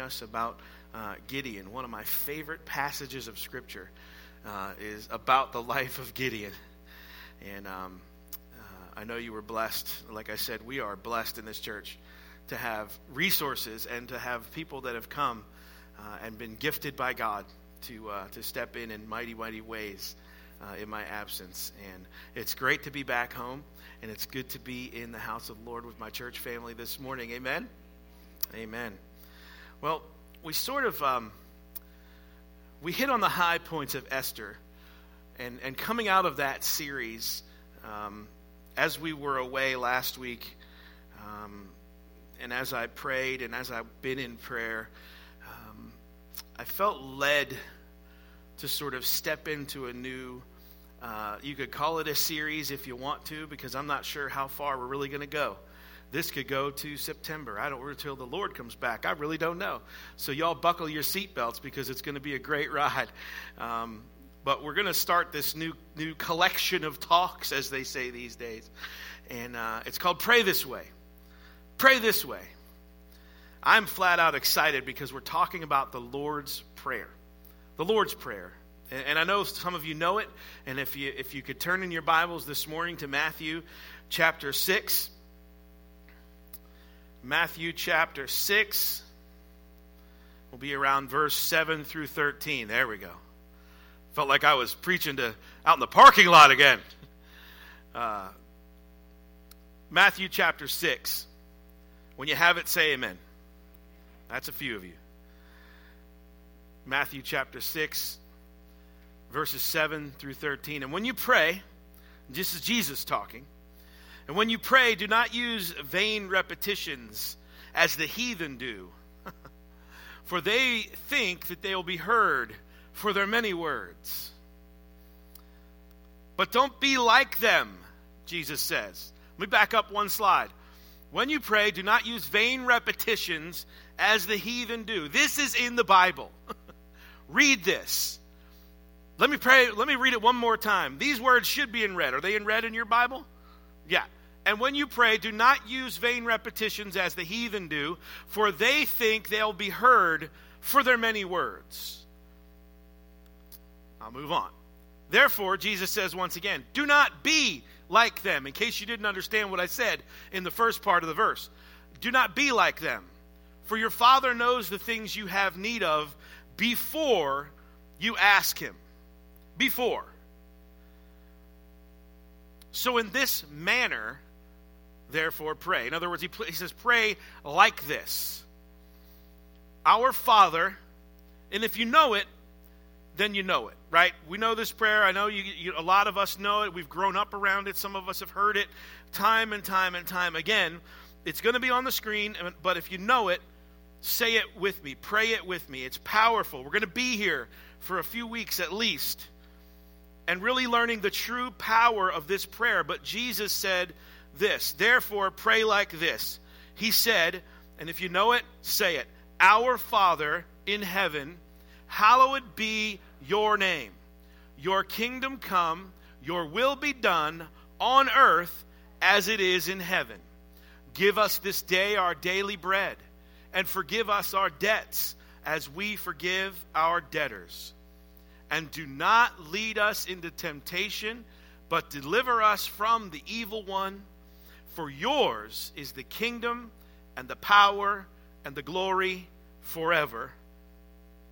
us about uh, Gideon. One of my favorite passages of Scripture uh, is about the life of Gideon. And um, uh, I know you were blessed. Like I said, we are blessed in this church to have resources and to have people that have come uh, and been gifted by God to, uh, to step in in mighty, mighty ways uh, in my absence. And it's great to be back home, and it's good to be in the house of the Lord with my church family this morning. Amen? Amen. Well, we sort of um, we hit on the high points of Esther, and and coming out of that series, um, as we were away last week, um, and as I prayed and as I've been in prayer, um, I felt led to sort of step into a new. Uh, you could call it a series if you want to, because I'm not sure how far we're really going to go. This could go to September. I don't know until the Lord comes back. I really don't know. So y'all buckle your seatbelts because it's going to be a great ride. Um, but we're going to start this new new collection of talks, as they say these days, and uh, it's called "Pray This Way." Pray this way. I'm flat out excited because we're talking about the Lord's Prayer. The Lord's Prayer. And, and I know some of you know it. And if you, if you could turn in your Bibles this morning to Matthew chapter 6. Matthew chapter 6 will be around verse 7 through 13. There we go. Felt like I was preaching to out in the parking lot again. Uh, Matthew chapter 6. When you have it, say amen. That's a few of you. Matthew chapter 6, verses 7 through 13. And when you pray, this is Jesus talking, and when you pray, do not use vain repetitions as the heathen do, for they think that they will be heard for their many words. But don't be like them, Jesus says. Let me back up one slide. When you pray, do not use vain repetitions as the heathen do. This is in the Bible. read this. Let me pray, let me read it one more time. These words should be in red. Are they in red in your Bible? Yeah. And when you pray, do not use vain repetitions as the heathen do, for they think they'll be heard for their many words. I'll move on. Therefore, Jesus says once again, do not be like them, in case you didn't understand what I said in the first part of the verse. Do not be like them, for your Father knows the things you have need of before you ask Him. Before. So, in this manner, therefore, pray. In other words, he, he says, pray like this Our Father, and if you know it, then you know it, right? We know this prayer. I know you, you, a lot of us know it. We've grown up around it. Some of us have heard it time and time and time again. It's going to be on the screen, but if you know it, say it with me. Pray it with me. It's powerful. We're going to be here for a few weeks at least and really learning the true power of this prayer. But Jesus said this, therefore, pray like this. He said, and if you know it, say it Our Father in heaven hallowed be your name. Your kingdom come, your will be done on earth as it is in heaven. Give us this day our daily bread, and forgive us our debts as we forgive our debtors. And do not lead us into temptation, but deliver us from the evil one. For yours is the kingdom, and the power, and the glory forever.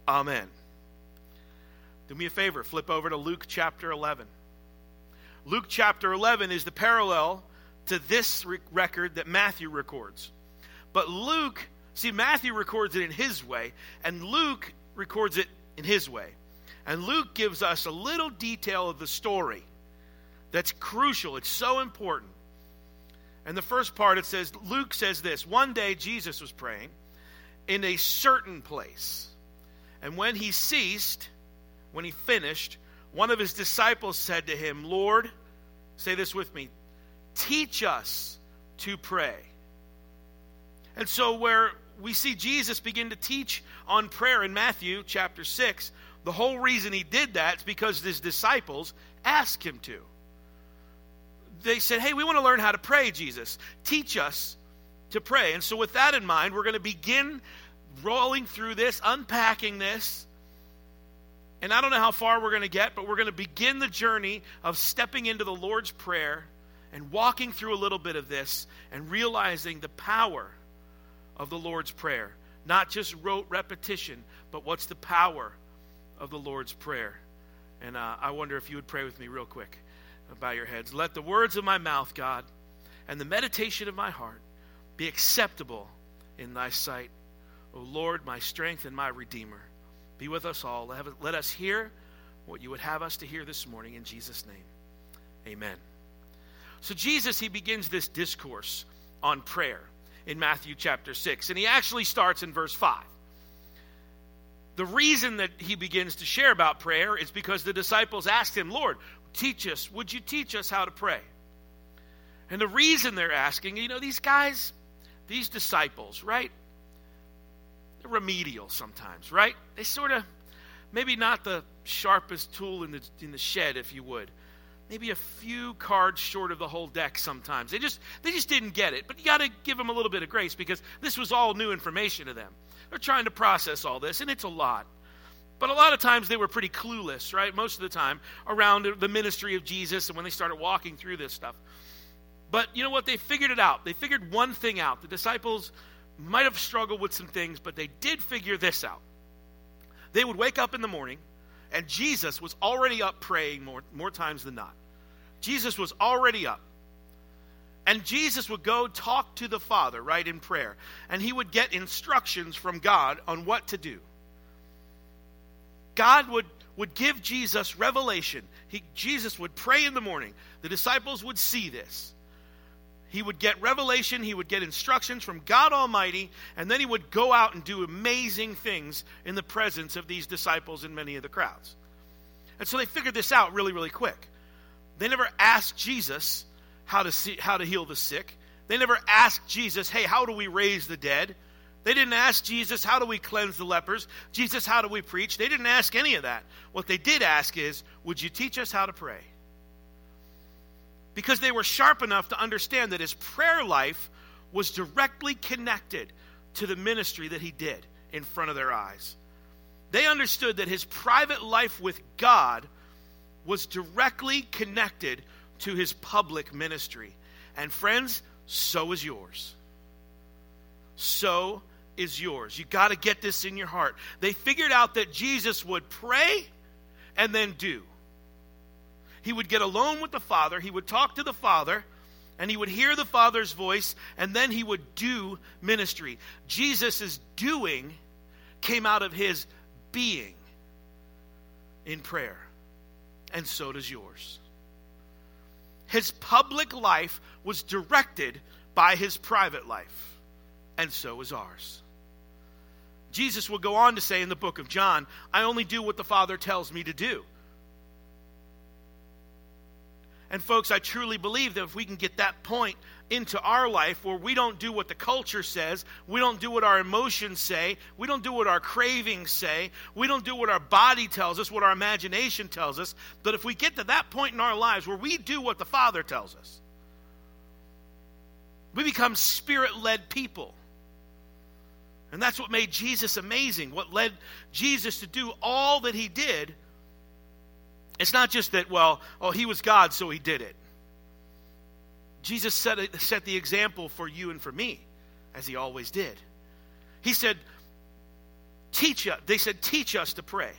Amen. Do me a favor, flip over to Luke chapter 11. Luke chapter 11 is the parallel to this record that Matthew records. But Luke, see, Matthew records it in his way, and Luke records it in his way. And Luke gives us a little detail of the story that's crucial, it's so important. And the first part it says, Luke says this One day Jesus was praying in a certain place. And when he ceased, when he finished, one of his disciples said to him, Lord, say this with me, teach us to pray. And so, where we see Jesus begin to teach on prayer in Matthew chapter 6, the whole reason he did that is because his disciples asked him to. They said, Hey, we want to learn how to pray, Jesus. Teach us to pray. And so, with that in mind, we're going to begin rolling through this, unpacking this. And I don't know how far we're going to get, but we're going to begin the journey of stepping into the Lord's Prayer and walking through a little bit of this and realizing the power of the Lord's Prayer. Not just rote repetition, but what's the power of the Lord's Prayer. And uh, I wonder if you would pray with me real quick. Bow your heads. Let the words of my mouth, God, and the meditation of my heart be acceptable in thy sight. O Lord, my strength and my redeemer. Be with us all. Let us hear what you would have us to hear this morning in Jesus' name. Amen. So, Jesus, he begins this discourse on prayer in Matthew chapter 6, and he actually starts in verse 5. The reason that he begins to share about prayer is because the disciples asked him, Lord, teach us, would you teach us how to pray? And the reason they're asking, you know, these guys, these disciples, right? They're remedial sometimes, right? They sort of, maybe not the sharpest tool in the, in the shed, if you would. Maybe a few cards short of the whole deck sometimes. They just, they just didn't get it. But you got to give them a little bit of grace because this was all new information to them. They're trying to process all this, and it's a lot. But a lot of times they were pretty clueless, right? Most of the time around the ministry of Jesus and when they started walking through this stuff. But you know what? They figured it out. They figured one thing out. The disciples might have struggled with some things, but they did figure this out. They would wake up in the morning, and Jesus was already up praying more, more times than not. Jesus was already up. And Jesus would go talk to the Father, right, in prayer. And he would get instructions from God on what to do. God would, would give Jesus revelation. He, Jesus would pray in the morning. The disciples would see this. He would get revelation, he would get instructions from God Almighty, and then he would go out and do amazing things in the presence of these disciples and many of the crowds. And so they figured this out really, really quick. They never asked Jesus how to, see, how to heal the sick. They never asked Jesus, hey, how do we raise the dead? They didn't ask Jesus, how do we cleanse the lepers? Jesus, how do we preach? They didn't ask any of that. What they did ask is, would you teach us how to pray? because they were sharp enough to understand that his prayer life was directly connected to the ministry that he did in front of their eyes. They understood that his private life with God was directly connected to his public ministry. And friends, so is yours. So is yours. You got to get this in your heart. They figured out that Jesus would pray and then do he would get alone with the Father, he would talk to the Father, and he would hear the Father's voice, and then he would do ministry. Jesus' doing came out of his being in prayer, and so does yours. His public life was directed by his private life, and so is ours. Jesus will go on to say in the book of John, I only do what the Father tells me to do. And, folks, I truly believe that if we can get that point into our life where we don't do what the culture says, we don't do what our emotions say, we don't do what our cravings say, we don't do what our body tells us, what our imagination tells us, but if we get to that point in our lives where we do what the Father tells us, we become spirit led people. And that's what made Jesus amazing, what led Jesus to do all that he did it's not just that, well, oh, he was God, so he did it. Jesus set, set the example for you and for me, as he always did. He said, teach us. They said, teach us to pray.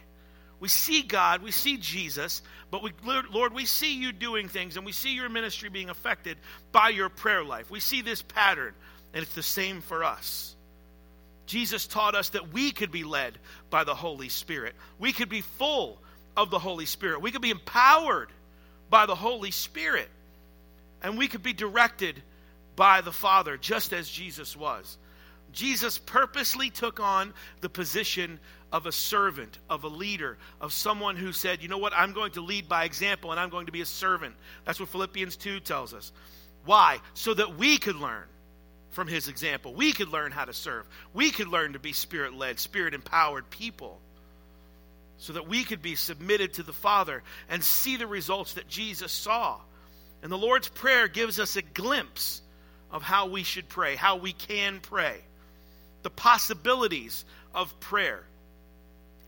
We see God, we see Jesus, but we, Lord, we see you doing things and we see your ministry being affected by your prayer life. We see this pattern, and it's the same for us. Jesus taught us that we could be led by the Holy Spirit. We could be full of the Holy Spirit. We could be empowered by the Holy Spirit. And we could be directed by the Father, just as Jesus was. Jesus purposely took on the position of a servant, of a leader, of someone who said, you know what, I'm going to lead by example and I'm going to be a servant. That's what Philippians 2 tells us. Why? So that we could learn from his example. We could learn how to serve. We could learn to be spirit led, spirit empowered people so that we could be submitted to the Father and see the results that Jesus saw. And the Lord's Prayer gives us a glimpse of how we should pray, how we can pray. the possibilities of prayer.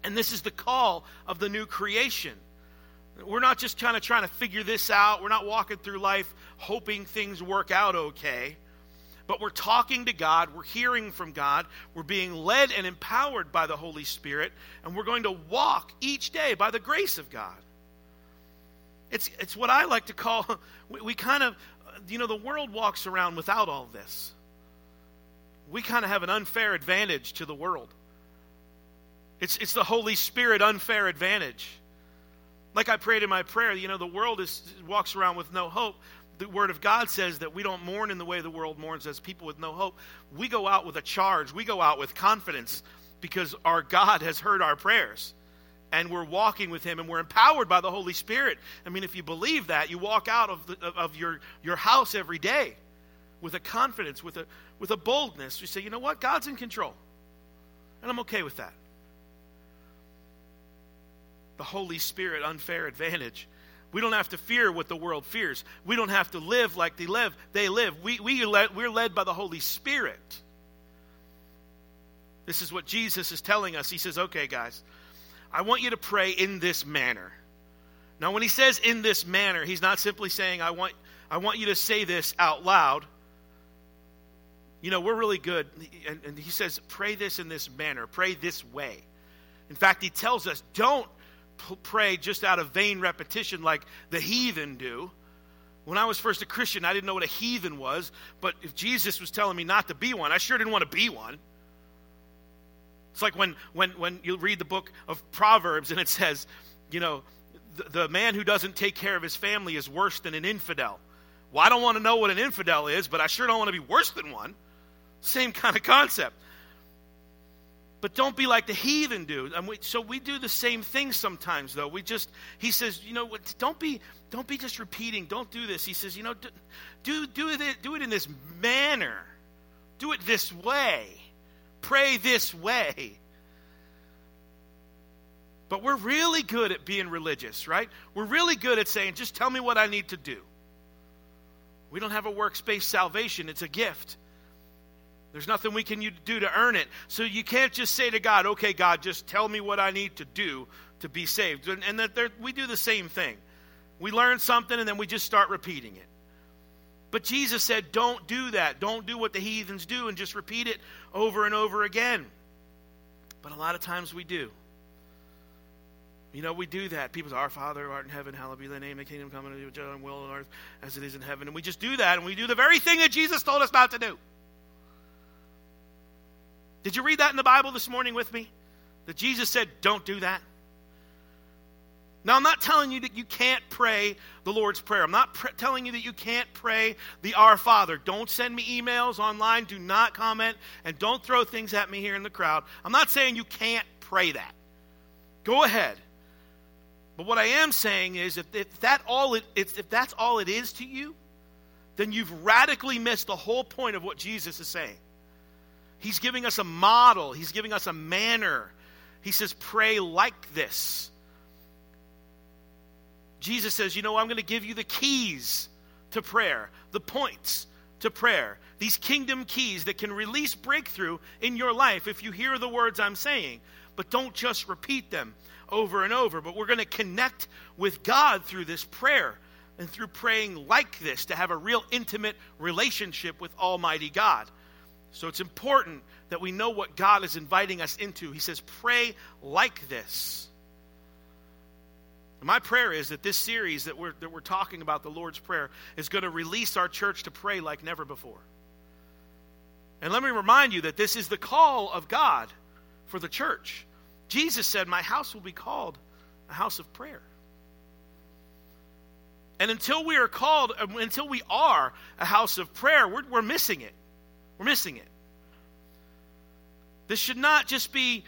And this is the call of the new creation. We're not just kind of trying to figure this out. We're not walking through life hoping things work out okay. But we're talking to God, we're hearing from God, we're being led and empowered by the Holy Spirit, and we're going to walk each day by the grace of God. It's, it's what I like to call, we, we kind of, you know, the world walks around without all this. We kind of have an unfair advantage to the world. It's, it's the Holy Spirit unfair advantage. Like I prayed in my prayer, you know, the world is, walks around with no hope. The Word of God says that we don't mourn in the way the world mourns as people with no hope. We go out with a charge, we go out with confidence because our God has heard our prayers. And we're walking with him and we're empowered by the holy spirit. I mean if you believe that you walk out of, the, of your, your house every day with a confidence with a, with a boldness. You say you know what? God's in control. And i'm okay with that. The Holy Spirit unfair advantage. We don't have to fear what the world fears. We don't have to live like they live. They live. We, we we're led by the Holy Spirit. This is what Jesus is telling us. He says, okay, guys, I want you to pray in this manner. Now, when he says in this manner, he's not simply saying, I want, I want you to say this out loud. You know, we're really good. And, and he says, pray this in this manner, pray this way. In fact, he tells us, don't pray just out of vain repetition like the heathen do. When I was first a Christian, I didn't know what a heathen was, but if Jesus was telling me not to be one, I sure didn't want to be one. It's like when, when, when you read the book of Proverbs and it says, you know, the, the man who doesn't take care of his family is worse than an infidel. Well, I don't want to know what an infidel is, but I sure don't want to be worse than one. Same kind of concept. But don't be like the heathen do. We, so we do the same thing sometimes, though. We just, he says, you know, don't be, don't be just repeating. Don't do this. He says, you know, do, do, it, do it in this manner. Do it this way. Pray this way. But we're really good at being religious, right? We're really good at saying, just tell me what I need to do. We don't have a works-based salvation. It's a gift. There's nothing we can do to earn it. So you can't just say to God, okay, God, just tell me what I need to do to be saved. And, and that we do the same thing. We learn something and then we just start repeating it. But Jesus said, don't do that. Don't do what the heathens do and just repeat it over and over again. But a lot of times we do. You know, we do that. People say, Our Father who art in heaven, hallowed be thy name, the kingdom come, and will on earth as it is in heaven. And we just do that, and we do the very thing that Jesus told us not to do. Did you read that in the Bible this morning with me? That Jesus said, don't do that. Now, I'm not telling you that you can't pray the Lord's Prayer. I'm not pr- telling you that you can't pray the Our Father. Don't send me emails online. Do not comment. And don't throw things at me here in the crowd. I'm not saying you can't pray that. Go ahead. But what I am saying is if, if, that all it, if that's all it is to you, then you've radically missed the whole point of what Jesus is saying. He's giving us a model, He's giving us a manner. He says, Pray like this. Jesus says, You know, I'm going to give you the keys to prayer, the points to prayer, these kingdom keys that can release breakthrough in your life if you hear the words I'm saying. But don't just repeat them over and over. But we're going to connect with God through this prayer and through praying like this to have a real intimate relationship with Almighty God. So it's important that we know what God is inviting us into. He says, pray like this. And my prayer is that this series that we're, that we're talking about, the Lord's Prayer, is going to release our church to pray like never before. And let me remind you that this is the call of God for the church. Jesus said, My house will be called a house of prayer. And until we are called, um, until we are a house of prayer, we're, we're missing it. We're missing it. This should not just be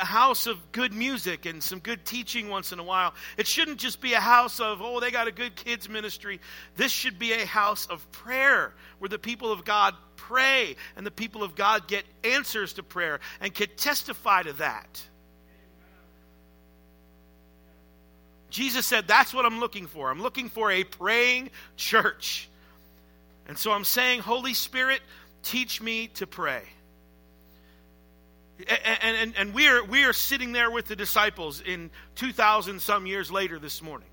a house of good music and some good teaching once in a while. It shouldn't just be a house of, oh, they got a good kids ministry. This should be a house of prayer where the people of God pray and the people of God get answers to prayer and can testify to that. Jesus said, That's what I'm looking for. I'm looking for a praying church. And so I'm saying, Holy Spirit, teach me to pray. And, and, and we, are, we are sitting there with the disciples in 2,000 some years later this morning.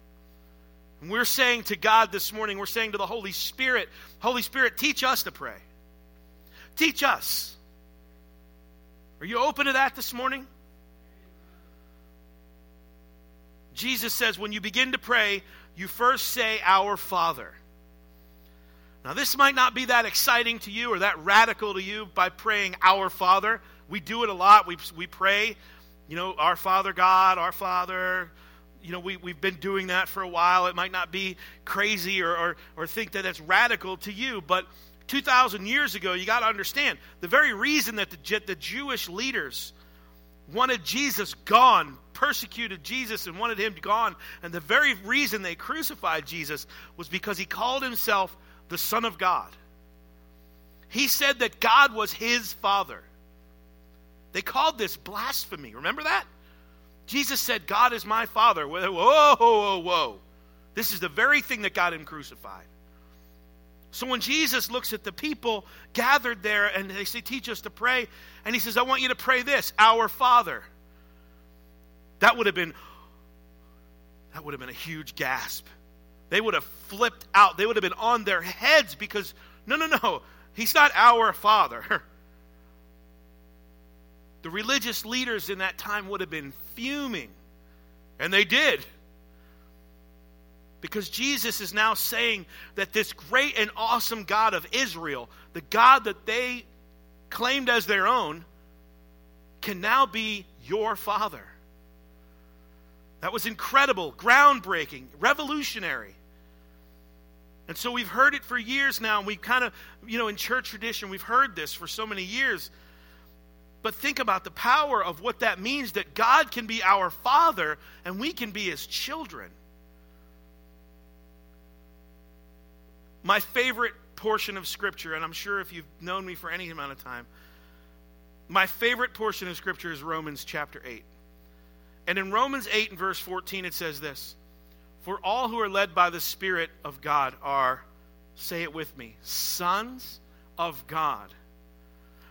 And we're saying to God this morning, we're saying to the Holy Spirit, Holy Spirit, teach us to pray. Teach us. Are you open to that this morning? Jesus says, when you begin to pray, you first say, Our Father. Now, this might not be that exciting to you or that radical to you by praying Our Father. We do it a lot. We, we pray, you know, Our Father God, Our Father. You know, we, we've been doing that for a while. It might not be crazy or, or, or think that it's radical to you, but 2,000 years ago, you got to understand the very reason that the, the Jewish leaders wanted Jesus gone, persecuted Jesus and wanted him gone, and the very reason they crucified Jesus was because he called himself the Son of God. He said that God was his Father. They called this blasphemy. Remember that? Jesus said, God is my Father. Whoa, whoa, whoa, whoa. This is the very thing that got him crucified. So when Jesus looks at the people gathered there and they say, Teach us to pray, and he says, I want you to pray this, Our Father. That would have been that would have been a huge gasp. They would have flipped out. They would have been on their heads because no, no, no. He's not our father. The religious leaders in that time would have been fuming. And they did. Because Jesus is now saying that this great and awesome God of Israel, the God that they claimed as their own, can now be your Father. That was incredible, groundbreaking, revolutionary. And so we've heard it for years now, and we kind of, you know, in church tradition, we've heard this for so many years. But think about the power of what that means that God can be our Father and we can be His children. my favorite portion of Scripture, and I'm sure if you've known me for any amount of time, my favorite portion of Scripture is Romans chapter 8. And in Romans 8 and verse 14, it says this For all who are led by the Spirit of God are, say it with me, sons of God.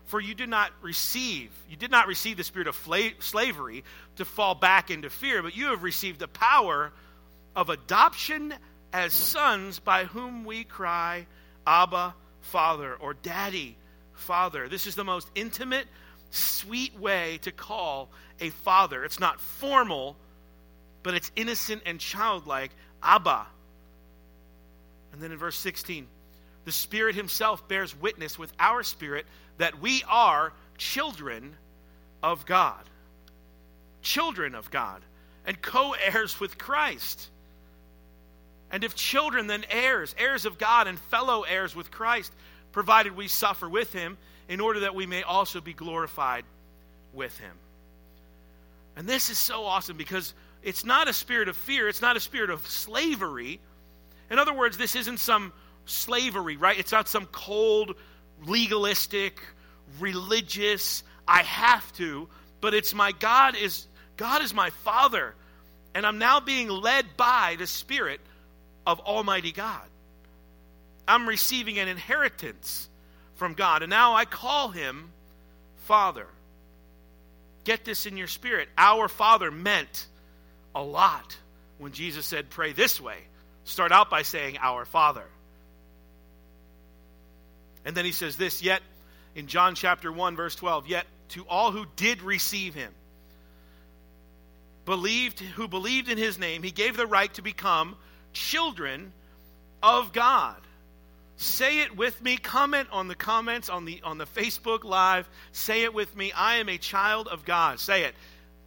For you did not receive, you did not receive the spirit of fla- slavery to fall back into fear, but you have received the power of adoption as sons by whom we cry, Abba, Father, or Daddy, Father. This is the most intimate, sweet way to call a father. It's not formal, but it's innocent and childlike. Abba. And then in verse 16, the Spirit Himself bears witness with our spirit that we are children of God. Children of God. And co heirs with Christ and if children, then heirs, heirs of God and fellow heirs with Christ, provided we suffer with him, in order that we may also be glorified with him. And this is so awesome because it's not a spirit of fear, it's not a spirit of slavery. In other words, this isn't some slavery, right? It's not some cold, legalistic, religious, I have to, but it's my God is God is my father, and I'm now being led by the Spirit of Almighty God. I'm receiving an inheritance from God, and now I call him Father. Get this in your spirit. Our Father meant a lot when Jesus said, Pray this way. Start out by saying, Our Father. And then he says this, yet in John chapter 1, verse 12, yet to all who did receive him, believed, who believed in his name, he gave the right to become children of God. Say it with me. Comment on the comments on the on the Facebook live. Say it with me. I am a child of God. Say it.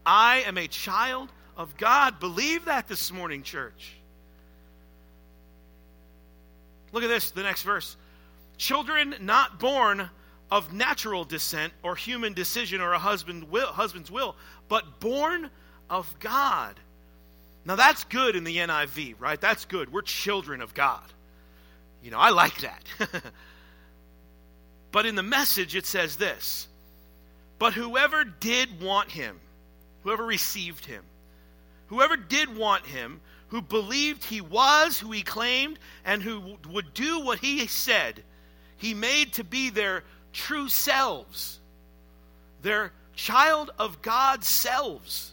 I am a child of God. Believe that this morning, church. Look at this, the next verse. Children not born of natural descent or human decision or a husband will, husband's will, but born of God. Now that's good in the NIV, right? That's good. We're children of God. You know, I like that. but in the message, it says this But whoever did want him, whoever received him, whoever did want him, who believed he was who he claimed, and who would do what he said, he made to be their true selves, their child of God's selves.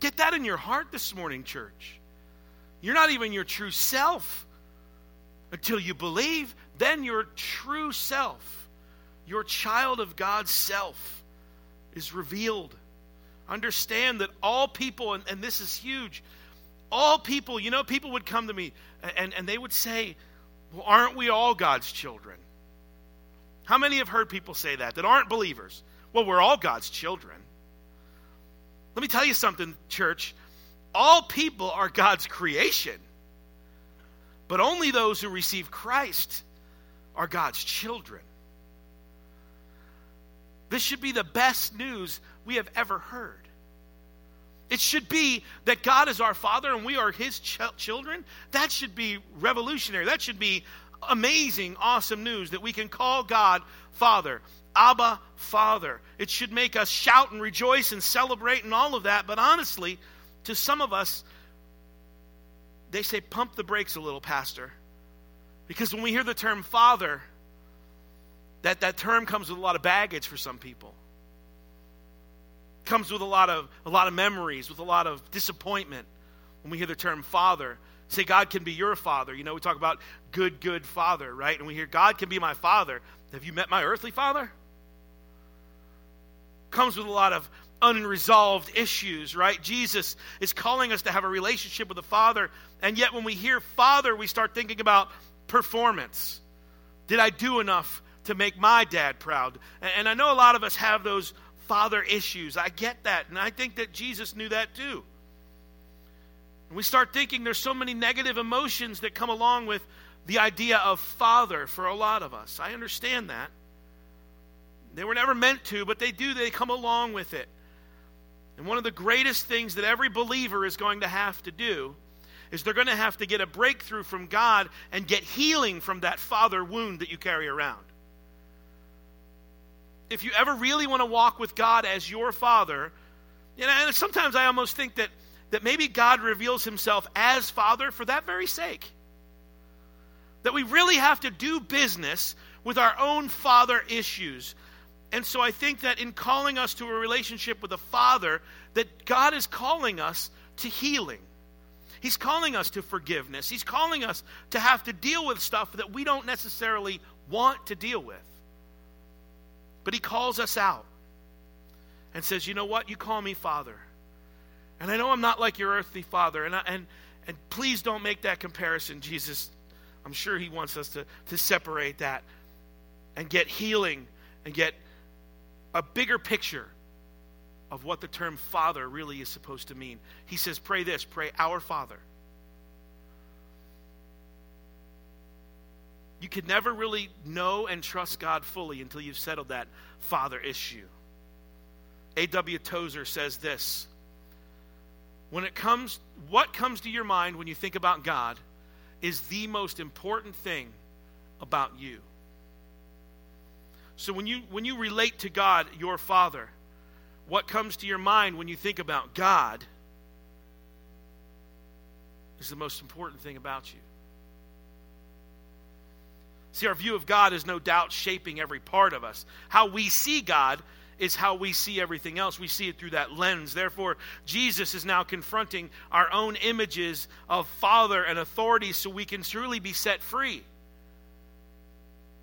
Get that in your heart this morning, church. You're not even your true self until you believe. Then your true self, your child of God's self, is revealed. Understand that all people, and, and this is huge, all people, you know, people would come to me and, and they would say, Well, aren't we all God's children? How many have heard people say that, that aren't believers? Well, we're all God's children. Let me tell you something, church. All people are God's creation, but only those who receive Christ are God's children. This should be the best news we have ever heard. It should be that God is our Father and we are His ch- children. That should be revolutionary. That should be amazing, awesome news that we can call God Father. Abba, Father. It should make us shout and rejoice and celebrate and all of that. But honestly, to some of us, they say, pump the brakes a little, Pastor. Because when we hear the term Father, that, that term comes with a lot of baggage for some people. Comes with a lot of a lot of memories, with a lot of disappointment when we hear the term father. Say God can be your father. You know, we talk about good, good father, right? And we hear God can be my father. Have you met my earthly father? Comes with a lot of unresolved issues, right? Jesus is calling us to have a relationship with the Father, and yet when we hear Father, we start thinking about performance. Did I do enough to make my dad proud? And I know a lot of us have those father issues. I get that, and I think that Jesus knew that too. And we start thinking there's so many negative emotions that come along with the idea of father for a lot of us. I understand that. They were never meant to, but they do, they come along with it. And one of the greatest things that every believer is going to have to do is they're going to have to get a breakthrough from God and get healing from that father wound that you carry around. If you ever really want to walk with God as your father, know, and sometimes I almost think that, that maybe God reveals himself as father for that very sake. That we really have to do business with our own father issues and so I think that in calling us to a relationship with a Father, that God is calling us to healing. He's calling us to forgiveness. He's calling us to have to deal with stuff that we don't necessarily want to deal with. But He calls us out and says, You know what? You call me Father. And I know I'm not like your earthly father. And, I, and, and please don't make that comparison, Jesus. I'm sure He wants us to, to separate that and get healing and get a bigger picture of what the term Father really is supposed to mean. He says, Pray this, pray, Our Father. You can never really know and trust God fully until you've settled that Father issue. A.W. Tozer says this When it comes, what comes to your mind when you think about God is the most important thing about you. So when you when you relate to God, your Father, what comes to your mind when you think about God is the most important thing about you. See, our view of God is no doubt shaping every part of us. How we see God is how we see everything else. We see it through that lens. Therefore, Jesus is now confronting our own images of Father and authority so we can truly be set free.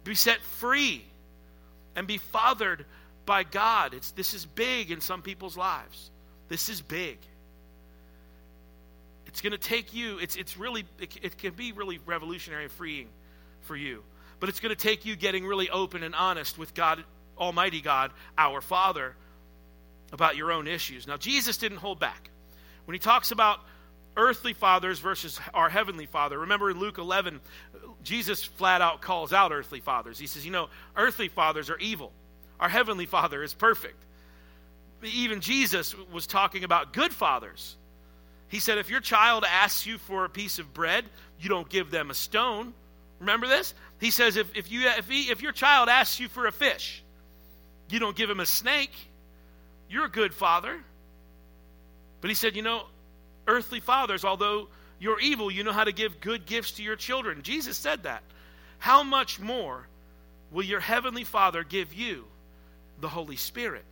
Be set free and be fathered by God. It's, this is big in some people's lives. This is big. It's going to take you, it's, it's really, it, it can be really revolutionary and freeing for you. But it's going to take you getting really open and honest with God, Almighty God, our Father, about your own issues. Now, Jesus didn't hold back. When he talks about earthly fathers versus our heavenly father. Remember in Luke 11, Jesus flat out calls out earthly fathers. He says, You know, earthly fathers are evil, our heavenly father is perfect. Even Jesus was talking about good fathers. He said, If your child asks you for a piece of bread, you don't give them a stone. Remember this? He says, If, if, you, if, he, if your child asks you for a fish, you don't give him a snake. You're a good father. But he said, You know, earthly fathers, although you're evil, you know how to give good gifts to your children. Jesus said that. How much more will your heavenly Father give you the Holy Spirit.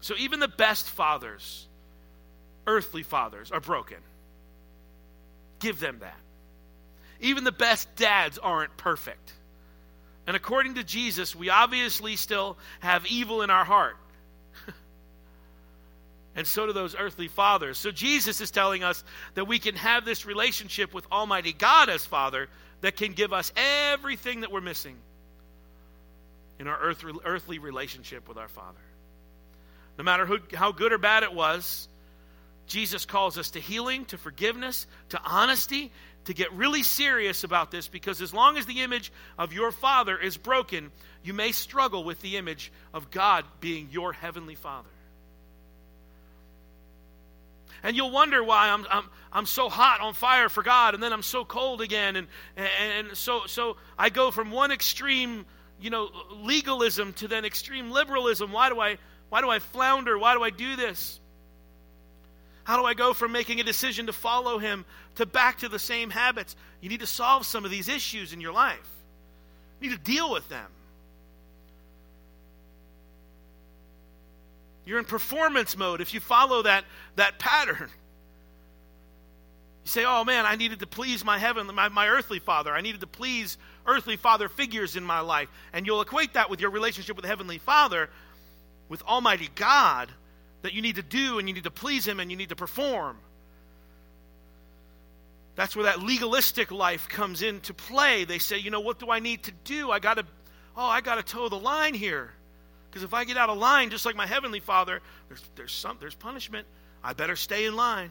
So even the best fathers, earthly fathers, are broken. Give them that. Even the best dads aren't perfect. And according to Jesus, we obviously still have evil in our heart. and so do those earthly fathers. So Jesus is telling us that we can have this relationship with Almighty God as Father that can give us everything that we're missing in our earth, earthly relationship with our Father. No matter who, how good or bad it was, Jesus calls us to healing, to forgiveness, to honesty, to get really serious about this because as long as the image of your Father is broken, you may struggle with the image of God being your Heavenly Father. And you'll wonder why I'm, I'm, I'm so hot on fire for God and then I'm so cold again. And, and, and so, so I go from one extreme, you know, legalism to then extreme liberalism. Why do I, why do I flounder? Why do I do this? How do I go from making a decision to follow him to back to the same habits? You need to solve some of these issues in your life. You need to deal with them. You're in performance mode if you follow that, that pattern. You say, oh man, I needed to please my heaven, my, my earthly father. I needed to please earthly father figures in my life. And you'll equate that with your relationship with the Heavenly Father, with Almighty God, that you need to do and you need to please Him and you need to perform. That's where that legalistic life comes into play. They say, you know, what do I need to do? I got to, oh, I got to toe the line here. Because if I get out of line, just like my heavenly Father, there's, there's, some, there's punishment. I better stay in line.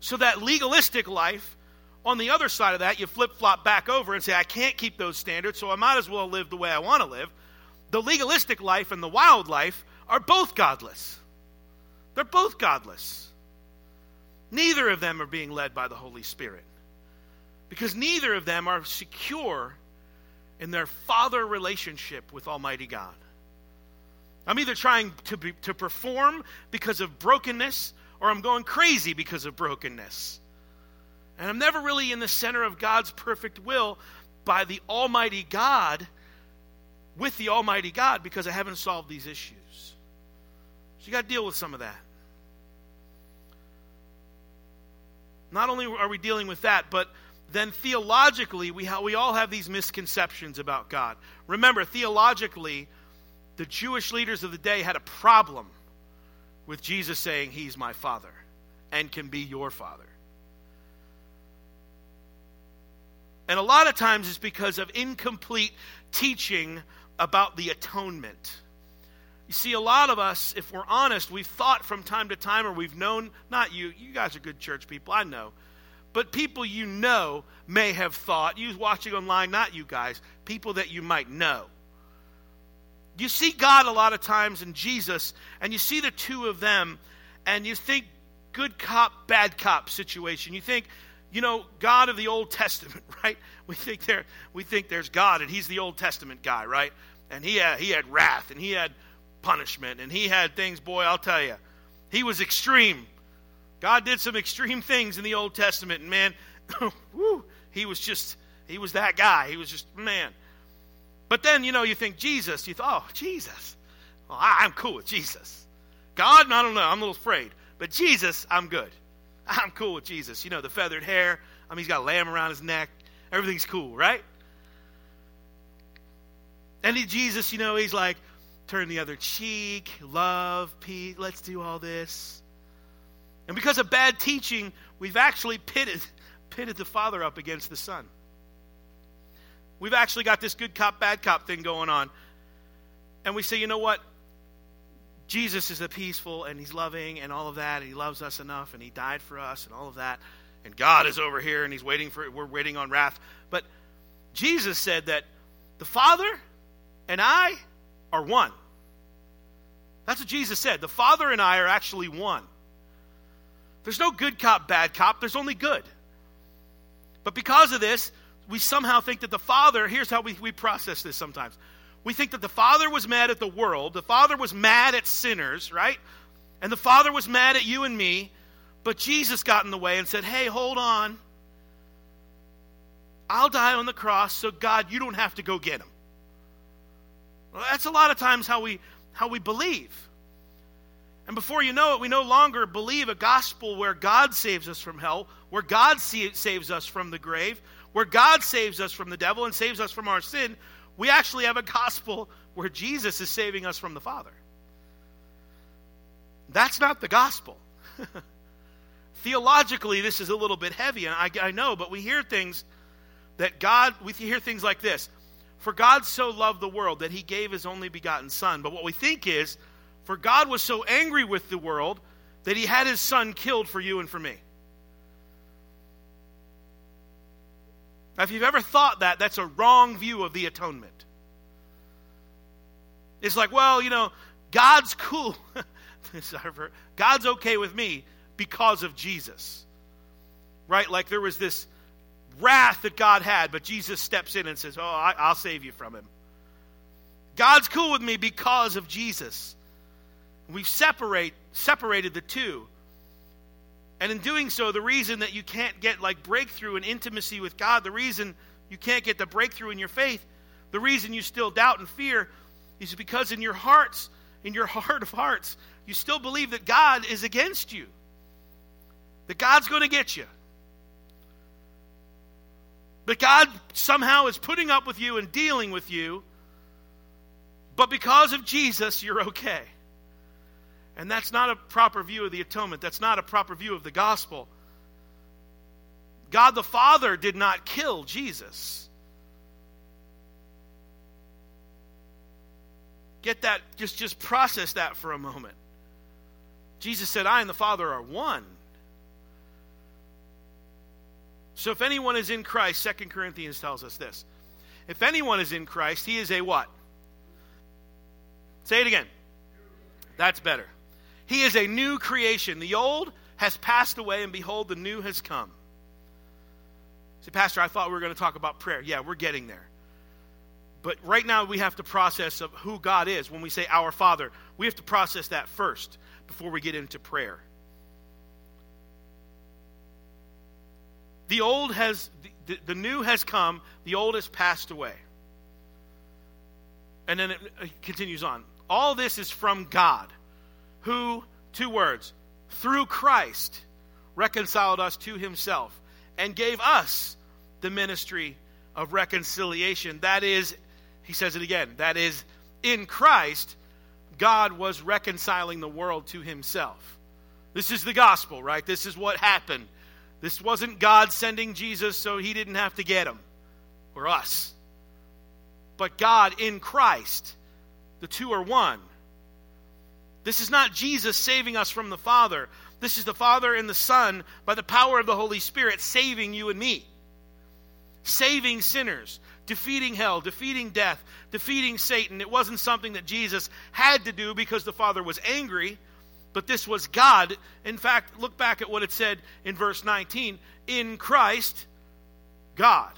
So that legalistic life, on the other side of that, you flip flop back over and say, I can't keep those standards, so I might as well live the way I want to live. The legalistic life and the wild life are both godless. They're both godless. Neither of them are being led by the Holy Spirit because neither of them are secure in their father relationship with Almighty God. I'm either trying to, be, to perform because of brokenness or I'm going crazy because of brokenness. And I'm never really in the center of God's perfect will by the Almighty God, with the Almighty God, because I haven't solved these issues. So you got to deal with some of that. Not only are we dealing with that, but then theologically, we, ha- we all have these misconceptions about God. Remember, theologically, the Jewish leaders of the day had a problem with Jesus saying, He's my Father and can be your Father. And a lot of times it's because of incomplete teaching about the atonement. You see, a lot of us, if we're honest, we've thought from time to time, or we've known, not you, you guys are good church people, I know but people you know may have thought, you watching online, not you guys, people that you might know. You see God a lot of times in Jesus, and you see the two of them, and you think good cop, bad cop situation. You think, you know, God of the Old Testament, right? We think there, we think there's God, and He's the Old Testament guy, right? And he had, he had wrath, and he had punishment, and he had things. Boy, I'll tell you, he was extreme. God did some extreme things in the Old Testament, and man, whew, he was just, he was that guy. He was just, man. But then, you know, you think Jesus, you thought, oh, Jesus. Well, I, am cool with Jesus. God, I don't know, I'm a little afraid. But Jesus, I'm good. I'm cool with Jesus. You know, the feathered hair. I mean, he's got a lamb around his neck. Everything's cool, right? And he, Jesus, you know, he's like, turn the other cheek, love, peace, let's do all this. And because of bad teaching, we've actually pitted, pitted the Father up against the Son. We've actually got this good cop, bad cop thing going on. And we say, you know what? Jesus is a peaceful and he's loving and all of that, and he loves us enough and he died for us and all of that. And God is over here and he's waiting for it, we're waiting on wrath. But Jesus said that the Father and I are one. That's what Jesus said. The Father and I are actually one. There's no good cop, bad cop, there's only good. But because of this, we somehow think that the Father, here's how we, we process this sometimes. We think that the Father was mad at the world, the Father was mad at sinners, right? And the Father was mad at you and me, but Jesus got in the way and said, hey, hold on. I'll die on the cross, so God, you don't have to go get him. Well, that's a lot of times how we how we believe. And before you know it, we no longer believe a gospel where God saves us from hell, where God saves us from the grave, where God saves us from the devil and saves us from our sin. We actually have a gospel where Jesus is saving us from the Father. That's not the gospel. Theologically, this is a little bit heavy, and I, I know, but we hear things that God, we hear things like this For God so loved the world that he gave his only begotten Son. But what we think is, For God was so angry with the world that he had his Son killed for you and for me. Now, if you've ever thought that, that's a wrong view of the atonement. It's like, well, you know, God's cool. God's okay with me because of Jesus. Right? Like there was this wrath that God had, but Jesus steps in and says, Oh, I, will save you from him. God's cool with me because of Jesus. We've separate, separated the two. And in doing so, the reason that you can't get like breakthrough and intimacy with God, the reason you can't get the breakthrough in your faith, the reason you still doubt and fear is because in your hearts, in your heart of hearts, you still believe that God is against you. That God's going to get you. That God somehow is putting up with you and dealing with you, but because of Jesus, you're okay. And that's not a proper view of the atonement. That's not a proper view of the gospel. God the Father did not kill Jesus. Get that, just, just process that for a moment. Jesus said, I and the Father are one. So if anyone is in Christ, Second Corinthians tells us this. If anyone is in Christ, he is a what? Say it again. That's better. He is a new creation. The old has passed away, and behold, the new has come. Say, Pastor, I thought we were going to talk about prayer. Yeah, we're getting there. But right now, we have to process of who God is. When we say our Father, we have to process that first before we get into prayer. The old has, the, the new has come, the old has passed away. And then it, it continues on. All this is from God, who, two words, through Christ reconciled us to himself and gave us the ministry of reconciliation. That is, he says it again, that is, in Christ, God was reconciling the world to himself. This is the gospel, right? This is what happened. This wasn't God sending Jesus so he didn't have to get him or us. But God in Christ, the two are one. This is not Jesus saving us from the Father. This is the Father and the Son, by the power of the Holy Spirit, saving you and me. Saving sinners, defeating hell, defeating death, defeating Satan. It wasn't something that Jesus had to do because the Father was angry but this was God. In fact, look back at what it said in verse 19. In Christ, God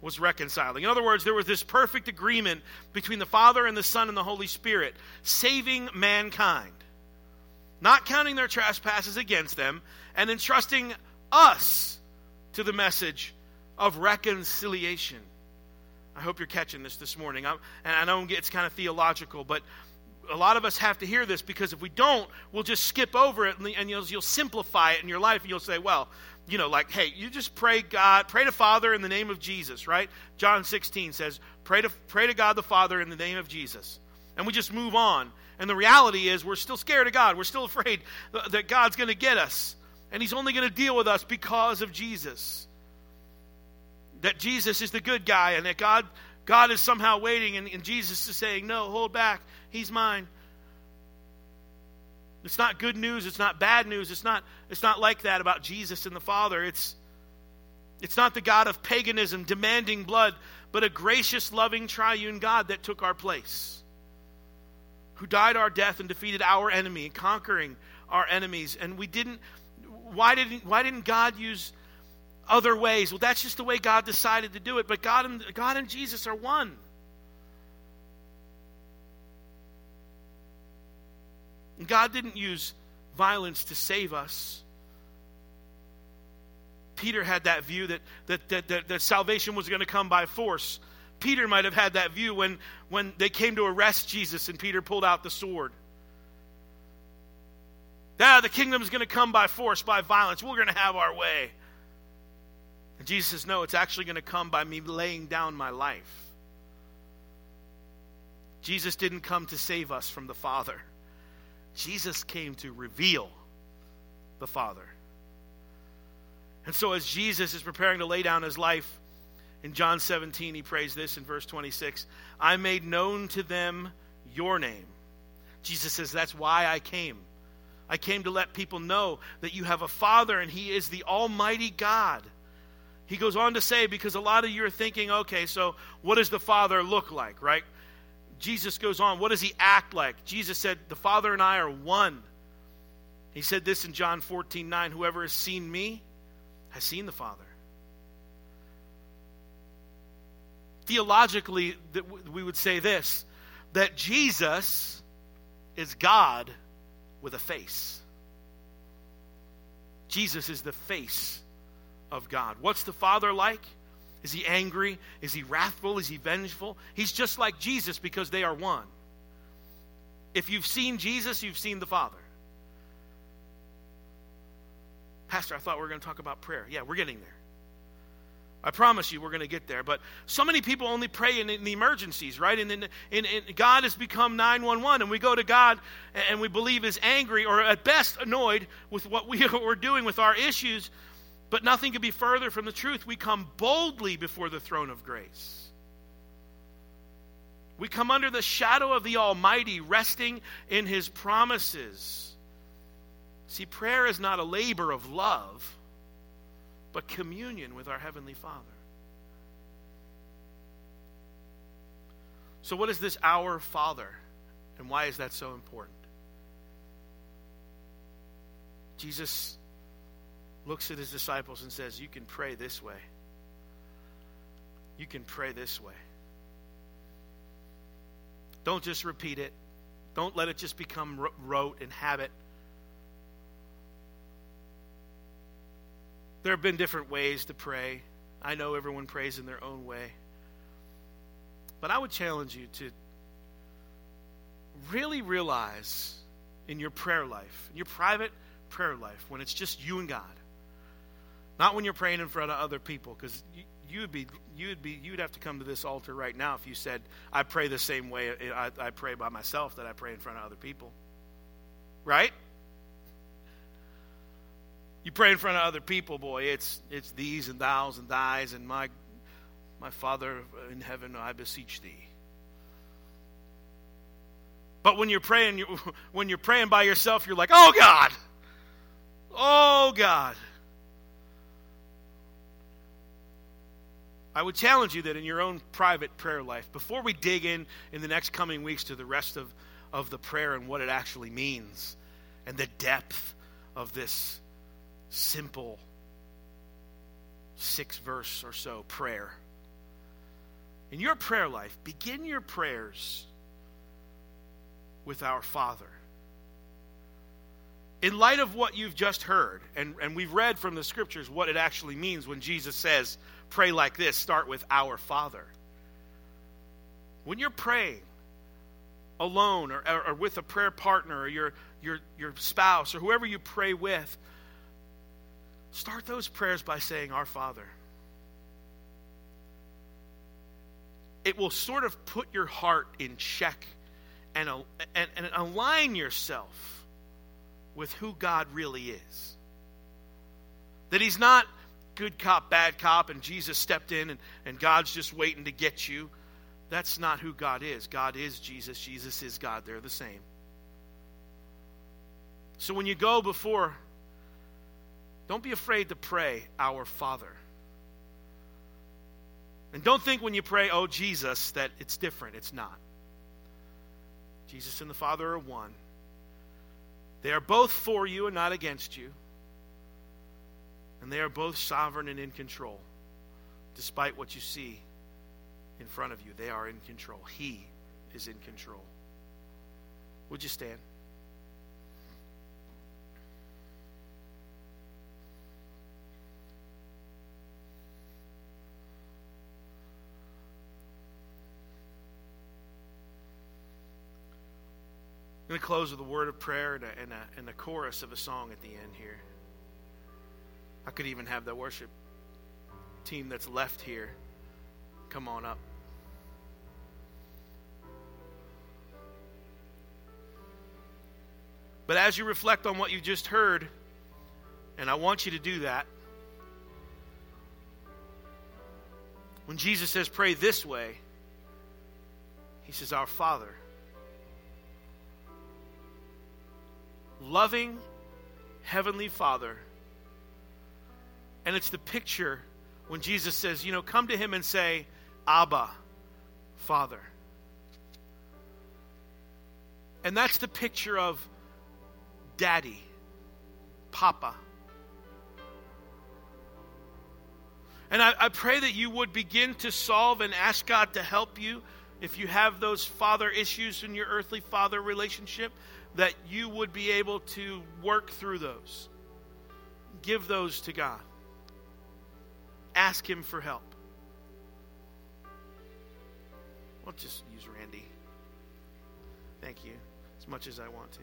was reconciling. In other words, there was this perfect agreement between the Father and the Son and the Holy Spirit, saving mankind, not counting their trespasses against them, and entrusting us to the message of reconciliation. I hope you're catching this this morning. I'm, and I know it's kind of theological, but a lot of us have to hear this because if we don't, we'll just skip over it and, you'll, you'll simplify it in your life and you'll say, well, you know, like, hey, you just pray God, pray to Father in the name of Jesus, right? John 16 says, pray to, pray to God the Father in the name of Jesus. And we just move on. And the reality is, we're still scared of God. We're still afraid that God's going to get us. And He's only going to deal with us because of Jesus. That Jesus is the good guy and that God, God is somehow waiting and, and Jesus is saying, no, hold back. He's mine. It's not good news. It's not bad news. It's not, it's not like that about Jesus and the Father. It's, it's not the God of paganism demanding blood, but a gracious, loving, triune God that took our place, who died our death and defeated our enemy, conquering our enemies. And we didn't, why didn't, why didn't God use other ways? Well, that's just the way God decided to do it. But God and, God and Jesus are one. God didn't use violence to save us. Peter had that view that, that, that, that, that salvation was going to come by force. Peter might have had that view when, when they came to arrest Jesus and Peter pulled out the sword. Yeah, the kingdom is going to come by force, by violence. We're going to have our way. And Jesus says, No, it's actually going to come by me laying down my life. Jesus didn't come to save us from the Father, Jesus came to reveal the Father. And so, as Jesus is preparing to lay down his life, in John 17, he prays this in verse 26 I made known to them your name. Jesus says, That's why I came. I came to let people know that you have a Father and He is the Almighty God. He goes on to say, because a lot of you are thinking, okay, so what does the Father look like, right? Jesus goes on, what does He act like? Jesus said, The Father and I are one. He said this in John 14 9 Whoever has seen me has seen the Father. Theologically, we would say this that Jesus is God with a face. Jesus is the face of God. What's the Father like? Is he angry? Is he wrathful? Is he vengeful? He's just like Jesus because they are one. If you've seen Jesus, you've seen the Father. Pastor, I thought we were going to talk about prayer. Yeah, we're getting there. I promise you, we're going to get there. But so many people only pray in, in the emergencies, right? And in, in, in, God has become 911, and we go to God and we believe is angry or at best annoyed with what we are doing with our issues. But nothing could be further from the truth. We come boldly before the throne of grace. We come under the shadow of the Almighty, resting in His promises. See, prayer is not a labor of love but communion with our Heavenly Father. So, what is this our Father, and why is that so important? Jesus looks at his disciples and says, You can pray this way. You can pray this way. Don't just repeat it. Don't let it just become rote and habit. There have been different ways to pray. I know everyone prays in their own way. But I would challenge you to really realize in your prayer life, in your private prayer life, when it's just you and God, not when you're praying in front of other people, because you, would be you would be you'd have to come to this altar right now if you said, "I pray the same way I, I pray by myself that I pray in front of other people." Right? You pray in front of other people, boy, it's it's these and thous and thys and my my Father in heaven, I beseech thee. But when you're praying, you when you're praying by yourself, you're like, oh God, oh God. I would challenge you that in your own private prayer life, before we dig in in the next coming weeks to the rest of, of the prayer and what it actually means and the depth of this simple six verse or so prayer. In your prayer life, begin your prayers with our Father. In light of what you've just heard, and, and we've read from the scriptures what it actually means when Jesus says, pray like this, start with our Father. When you're praying alone or, or, with a prayer partner or your, your, your spouse or whoever you pray with, Start those prayers by saying, Our Father. It will sort of put your heart in check and, and, and align yourself with who God really is. That He's not good cop, bad cop, and Jesus stepped in and, and God's just waiting to get you. That's not who God is. God is Jesus. Jesus is God. They're the same. So when you go before don't be afraid to pray, Our Father. And don't think when you pray, Oh Jesus, that it's different. It's not. Jesus and the Father are one. They are both for you and not against you. And they are both sovereign and in control. Despite what you see in front of you, they are in control. He is in control. Would you stand? I'm going to close with a word of prayer and a, and, a, and a chorus of a song at the end here. I could even have the worship team that's left here come on up. But as you reflect on what you just heard, and I want you to do that, when Jesus says, pray this way, he says, Our Father. Loving Heavenly Father. And it's the picture when Jesus says, you know, come to Him and say, Abba, Father. And that's the picture of Daddy, Papa. And I, I, pray that you would begin to solve and ask God to help you if you have those father issues in your earthly father relationship, that you would be able to work through those. Give those to God. Ask Him for help. I'll just use Randy. Thank you, as much as I want to.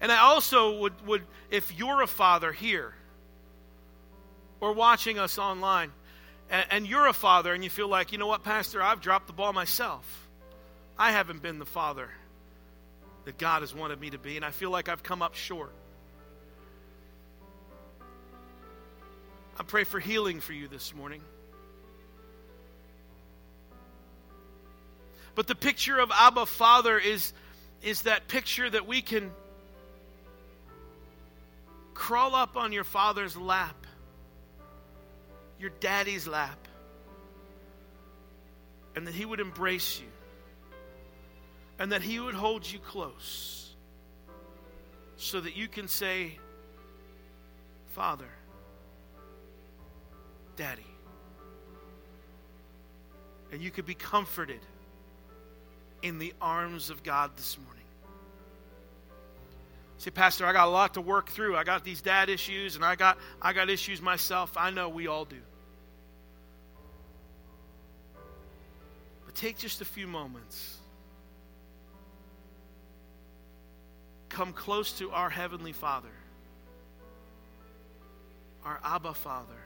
And I also would, would if you're a father here or watching us online, and, and you're a father and you feel like, you know what, Pastor, I've dropped the ball myself. I haven't been the father that God has wanted me to be, and I feel like I've come up short. I pray for healing for you this morning. But the picture of Abba Father is, is that picture that we can Crawl up on your father's lap, your daddy's lap, and that he would embrace you, and that he would hold you close so that you can say, Father, Daddy. And you could be comforted in the arms of God this morning. Say, Pastor, I got a lot to work through. I got these dad issues and I got I got issues myself. I know we all do. But take just a few moments. Come close to our Heavenly Father, our Abba Father.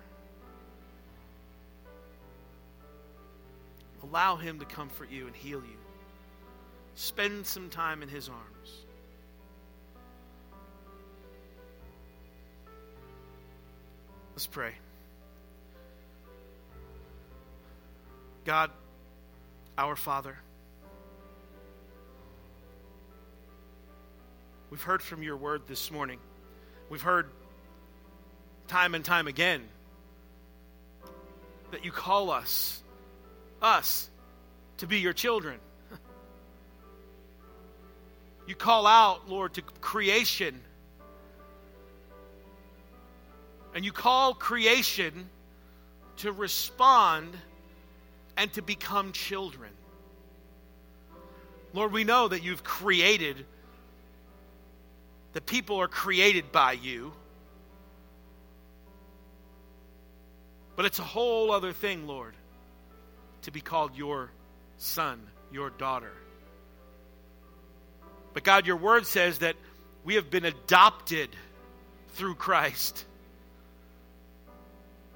Allow Him to comfort you and heal you. Spend some time in His arms. Let's pray. God, our Father, we've heard from your word this morning. We've heard time and time again that you call us, us, to be your children. You call out, Lord, to creation And you call creation to respond and to become children. Lord, we know that you've created, that people are created by you. But it's a whole other thing, Lord, to be called your son, your daughter. But God, your word says that we have been adopted through Christ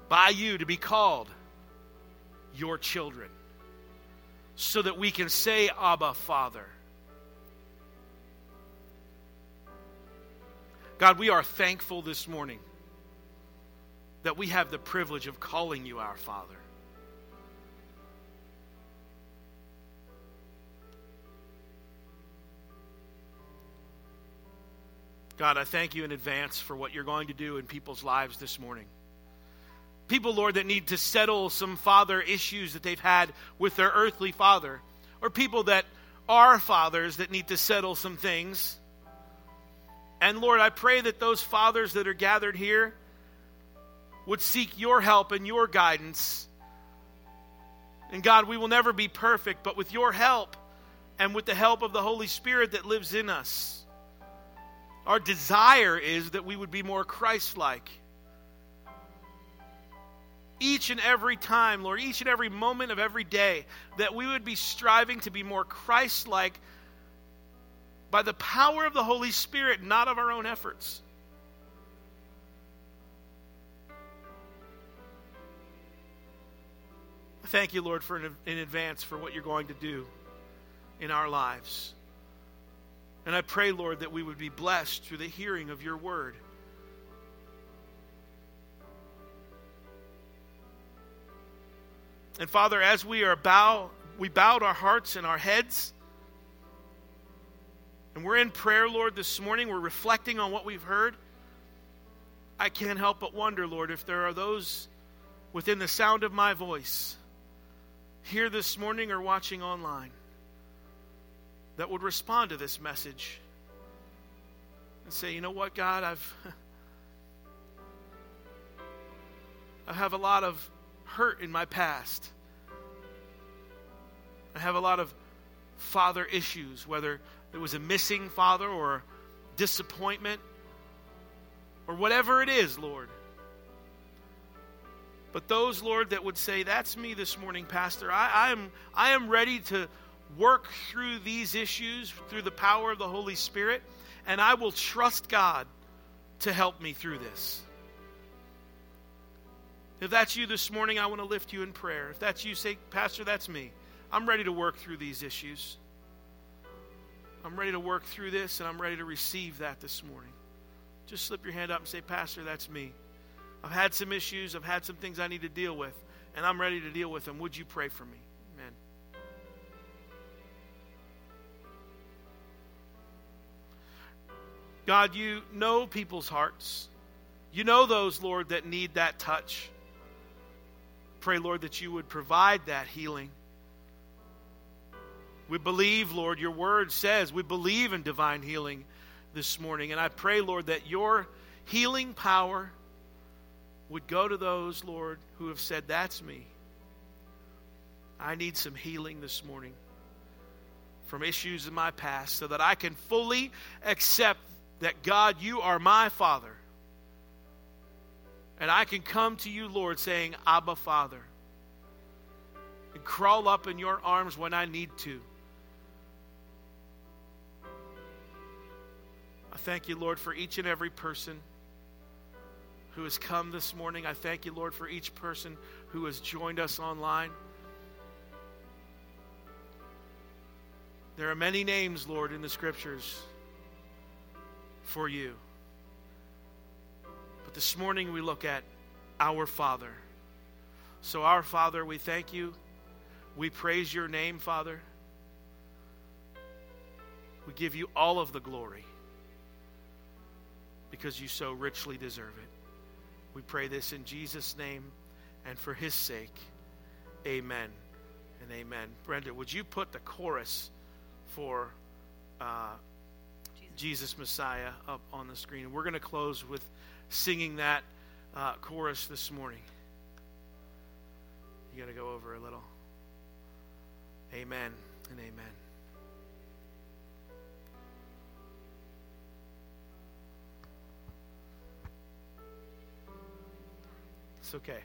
by you to be called your children so that we can say, Abba, Father. God, we are thankful this morning that we have the privilege of calling you our Father. God, I thank you in advance for what you're going to do in people's lives this morning. People, Lord, that need to settle some father issues that they've had with their earthly father, or people that are fathers that need to settle some things. And Lord, I pray that those fathers that are gathered here would seek your help and your guidance. And God, we will never be perfect, but with your help and with the help of the Holy Spirit that lives in us, our desire is that we would be more Christ like each and every time, Lord, each and every moment of every day, that we would be striving to be more Christ like by the power of the Holy Spirit, not of our own efforts. Thank you, Lord, for in, in advance for what you're going to do in our lives. And I pray, Lord, that we would be blessed through the hearing of your word. And Father, as we are bow, we bowed our hearts and our heads. And we're in prayer, Lord, this morning. We're reflecting on what we've heard. I can't help but wonder, Lord, if there are those within the sound of my voice here this morning or watching online that would respond to this message and say, you know what, God, I've. I have a lot of hurt in my past. I have a lot of father issues, whether it was a missing father or disappointment or whatever it is, Lord. But those, Lord, that would say, That's me this morning, Pastor, I, I, am, I am ready to work through these issues through the power of the Holy Spirit, and I will trust God to help me through this. If that's you this morning, I want to lift you in prayer. If that's you, say, Pastor, that's me. I'm ready to work through these issues. I'm ready to work through this, and I'm ready to receive that this morning. Just slip your hand up and say, Pastor, that's me. I've had some issues, I've had some things I need to deal with, and I'm ready to deal with them. Would you pray for me? God, you know people's hearts. You know those, Lord, that need that touch. Pray, Lord, that you would provide that healing. We believe, Lord, your word says we believe in divine healing this morning. And I pray, Lord, that your healing power would go to those, Lord, who have said, That's me. I need some healing this morning from issues in my past so that I can fully accept that, God, you are my Father and I can come to you, Lord, saying, Abba, Father, and crawl up in your arms when I need to. I thank you, Lord, for each and every person who has come this morning. I thank you, Lord, for each person who has joined us online. There are many names, Lord, in the scriptures for you. But this morning we look at our Father. So, our Father, we thank you. We praise your name, Father. We give you all of the glory because you so richly deserve it. We pray this in Jesus' name and for his sake. Amen and amen. Brenda, would you put the chorus for uh, Jesus. Messiah up on the screen? We're going to close with singing that uh, chorus this morning. You got to go over a little. Amen and amen. It's okay.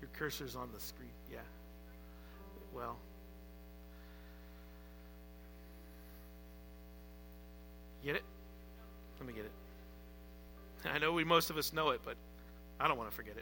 Your cursor's on the screen. Yeah. Well. Get it? Let me get it. I know we most of us know it, but I don't want to forget it.